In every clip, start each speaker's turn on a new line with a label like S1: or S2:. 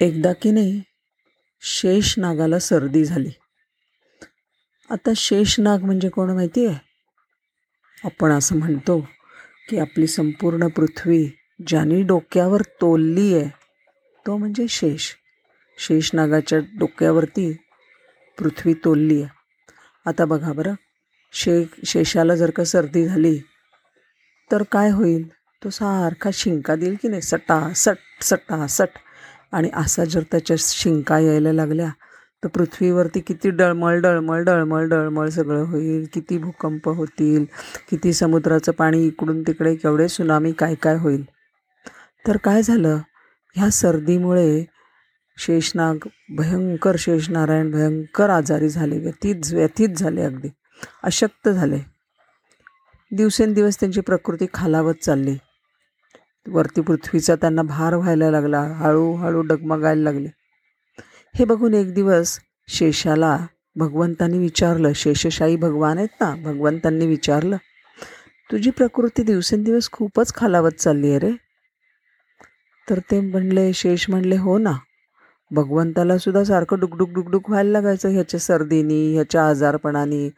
S1: एकदा की नाही शेष नागाला सर्दी झाली. आता शेष नाग म्हणजे कोण माहिती आहे आपण असं म्हणतो की आपली संपूर्ण पृथ्वी ज्याने डोक्यावर तोलली आहे तो म्हणजे शेष. शेषनागाच्या डोक्यावरती पृथ्वी तोलली आहे आता बघा बरं शे शेषाला जर का सर्दी झाली तर काय होईल? तो सारखा शिंका देईल की नाही? सटा सट सटा सट. आणि असा जर त्याच्या शिंका यायला लागल्या तर पृथ्वीवरती किती डळमळ डळमळ डळमळ डळमळ सगळं होईल. किती भूकंप होतील किती समुद्राचं पाणी इकडून तिकडे केवढे सुनामी काय काय होईल? तर काय झालं? ह्या सर्दीमुळे शेषनाग भयंकर शेषनारायण भयंकर आजारी झाले व्यतीत व्यथित झाले अगदी अशक्त झाले. दिवसेंदिवस त्यांची प्रकृती खालावत चालली. वरती पृथ्वीचा त्यांना भार व्हायला लागला. हळूहळू डगमगायला लागले. हे बघून एक दिवस शेषाला भगवंतांनी विचारलं शेषशाही भगवान आहेत ना? भगवंतांनी विचारलं तुझी प्रकृती दिवसेंदिवस खूपच खालावत चालली आहे रे. तर ते म्हणले शेष म्हणले हो ना. भगवंताला सुद्धा सारखं डुकडुक डुकडुक व्हायला लागायचं ह्याच्या सर्दीनी ह्याच्या आजारपणाने.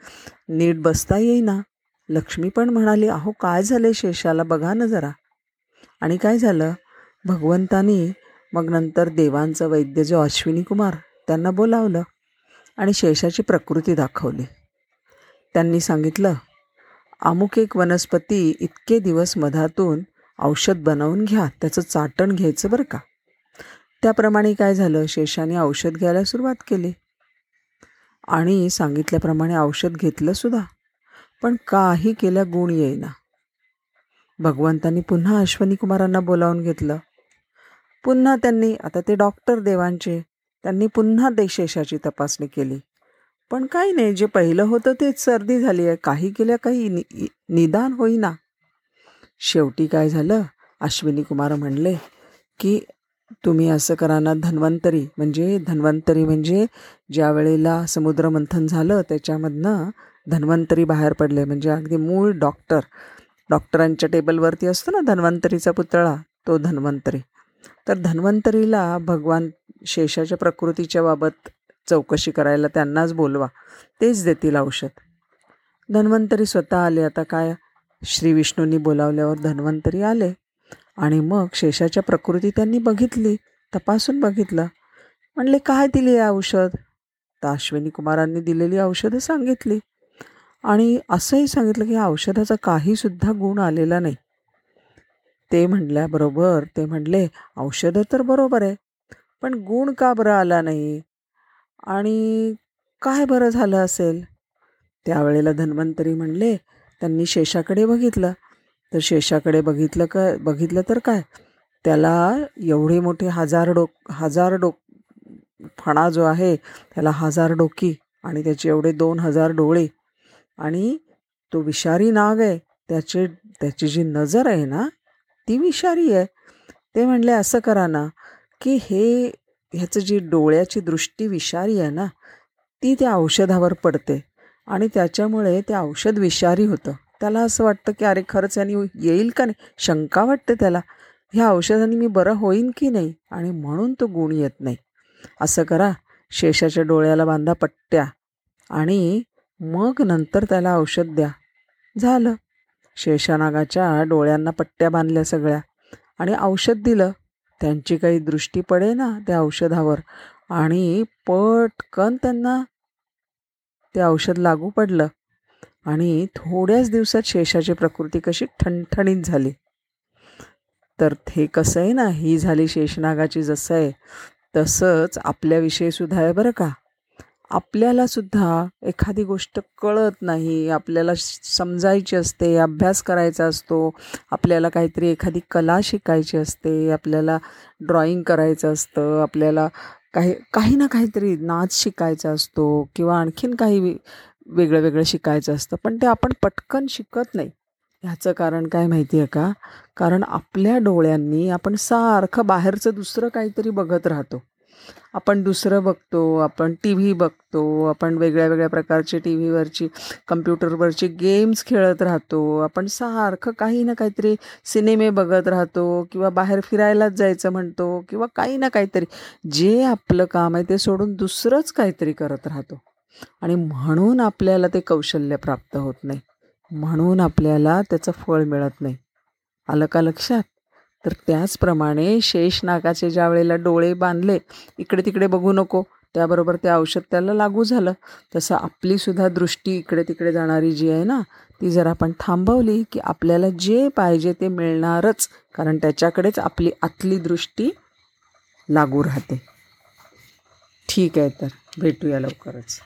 S1: नीट बसता येईना. लक्ष्मी पण म्हणाली अहो काय झालं शेषाला? बघा ना जरा. आणि काय झालं? भगवंतानी मग नंतर देवांचं वैद्य जो अश्विनी कुमार त्यांना बोलावलं आणि शेषाची प्रकृती दाखवली. त्यांनी सांगितलं अमुक एक वनस्पती इतके दिवस मधातून औषध बनवून घ्या त्याचं चाटण घ्यायचं बरं का? त्याप्रमाणे काय झालं? शेषाने औषध घ्यायला सुरुवात केली. आणि सांगितल्याप्रमाणे औषध घेतलं सुद्धा. पण काही केल्या गुण येईना. भगवंतांनी पुन्हा अश्वनी कुमारांना बोलावून घेतलं. पुन्हा त्यांनी आता ते डॉक्टर देवांचे त्यांनी पुन्हा देशेषाची तपासणी केली. पण काही नाही जे पहिलं होतं तेच सर्दी झाली आहे. काही केल्या काही नि निदान होईना. शेवटी काय झालं? अश्विनी कुमार म्हणले की तुम्ही असं करा ना धन्वंतरी. म्हणजे धन्वंतरी म्हणजे ज्या वेळेला समुद्रमंथन झालं त्याच्यामधनं धन्वंतरी बाहेर पडले. म्हणजे अगदी मूळ डॉक्टर डॉक्टरांच्या टेबलवरती असतो ना धन्वंतरीचा पुतळा तो धन्वंतरी. तर धन्वंतरीला भगवान शेषाच्या प्रकृतीच्या बाबत चौकशी करायला त्यांनाच बोलवा. तेच देतील औषध. धन्वंतरी स्वतः आले. आता काय? श्री विष्णूंनी बोलावल्यावर धन्वंतरी आले आणि मग शेषाच्या प्रकृती त्यांनी बघितली तपासून बघितलं. म्हणले काय दिली आहे औषध? तर अश्विनी कुमारांनी दिलेली औषधं सांगितली. आणि असंही सांगितलं की औषधाचा काहीसुद्धा गुण आलेला नाही. ते म्हणल्याबरोबर ते म्हणले औषधं तर बरोबर आहे पण गुण का बरं आला नाही? आणि काय बरं झालं असेल? त्यावेळेला धन्वंतरी म्हणले त्यांनी शेषाकडे बघितलं. तर शेषाकडे बघितलं का बघितलं तर काय? त्याला एवढे मोठे हजार डोक हजार डोक फणा जो आहे त्याला हजार डोकी आणि त्याचे एवढे दोन हजार डोळे आणि तो विषारी नाग आहे त्याचे त्याची जी नजर आहे ना ती विषारी आहे. ते म्हणले असं करा ना की हे ह्याचं जी डोळ्याची दृष्टी विषारी आहे ना ती त्या औषधावर पडते आणि त्याच्यामुळे ते औषध विषारी होतं. त्याला असं वाटतं की अरे खरंच यांनी येईल का नाही? शंका वाटते त्याला. ह्या औषधाने मी बरं होईन की नाही? आणि म्हणून तो गुण येत नाही. असं करा शेषाच्या डोळ्याला बांधा पट्ट्या आणि मग नंतर त्याला औषध द्या. झालं. शेषानागाच्या डोळ्यांना पट्ट्या बांधल्या सगळ्या आणि औषध दिलं. त्यांची काही दृष्टी पडे ना त्या औषधावर आणि पटकन त्यांना ते औषध लागू पडलं आणि थोड्याच दिवसात शेषाची प्रकृती कशी ठणठणीत झाली. तर हे कसं आहे ना ही झाली शेषनागाची जसं आहे तसंच आपल्याविषयीसुद्धा आहे बरं का? आपल्याला सुद्धा एखादी गोष्ट कळत नाही आपल्याला समजायची असते अभ्यास करायचा असतो आपल्याला काहीतरी एखादी कला शिकायची असते आपल्याला ड्रॉईंग करायचं असतं आपल्याला काही काही ना काहीतरी नाच शिकायचा असतो किंवा आणखीन काही वेगळं वेगळं शिकायचं असतं पण ते आपण पटकन शिकत नाही. ह्याचं कारण काय माहिती आहे का? कारण आपल्या डोळ्यांनी आपण सारखं बाहेरचं दुसरं काहीतरी बघत राहतो. आपण दुसरं बघतो आपण टी व्ही बघतो आपण वेगळ्या वेगळ्या प्रकारचे टी व्हीवरची कम्प्युटरवरची गेम्स खेळत राहतो आपण सारखं काही ना काहीतरी सिनेमे बघत राहतो किंवा बाहेर फिरायलाच जायचं म्हणतो किंवा काही ना काहीतरी जे आपलं काम आहे ते सोडून दुसरंच काहीतरी करत राहतो. आणि म्हणून आपल्याला ते कौशल्य प्राप्त होत नाही. म्हणून आपल्याला त्याचं फळ मिळत नाही. आलं का लक्षात? तर त्याचप्रमाणे शेषनागाचे ज्या वेळेला डोळे बांधले इकडे तिकडे बघू नको त्याबरोबर ते औषध त्याला लागू झालं. तसं आपलीसुद्धा दृष्टी इकडे तिकडे जाणारी जी आहे ना ती जर आपण थांबवली की आपल्याला जे पाहिजे ते मिळणारच कारण त्याच्याकडेच आपली आतली दृष्टी लागू राहते. ठीक आहे तर भेटूया लवकरच.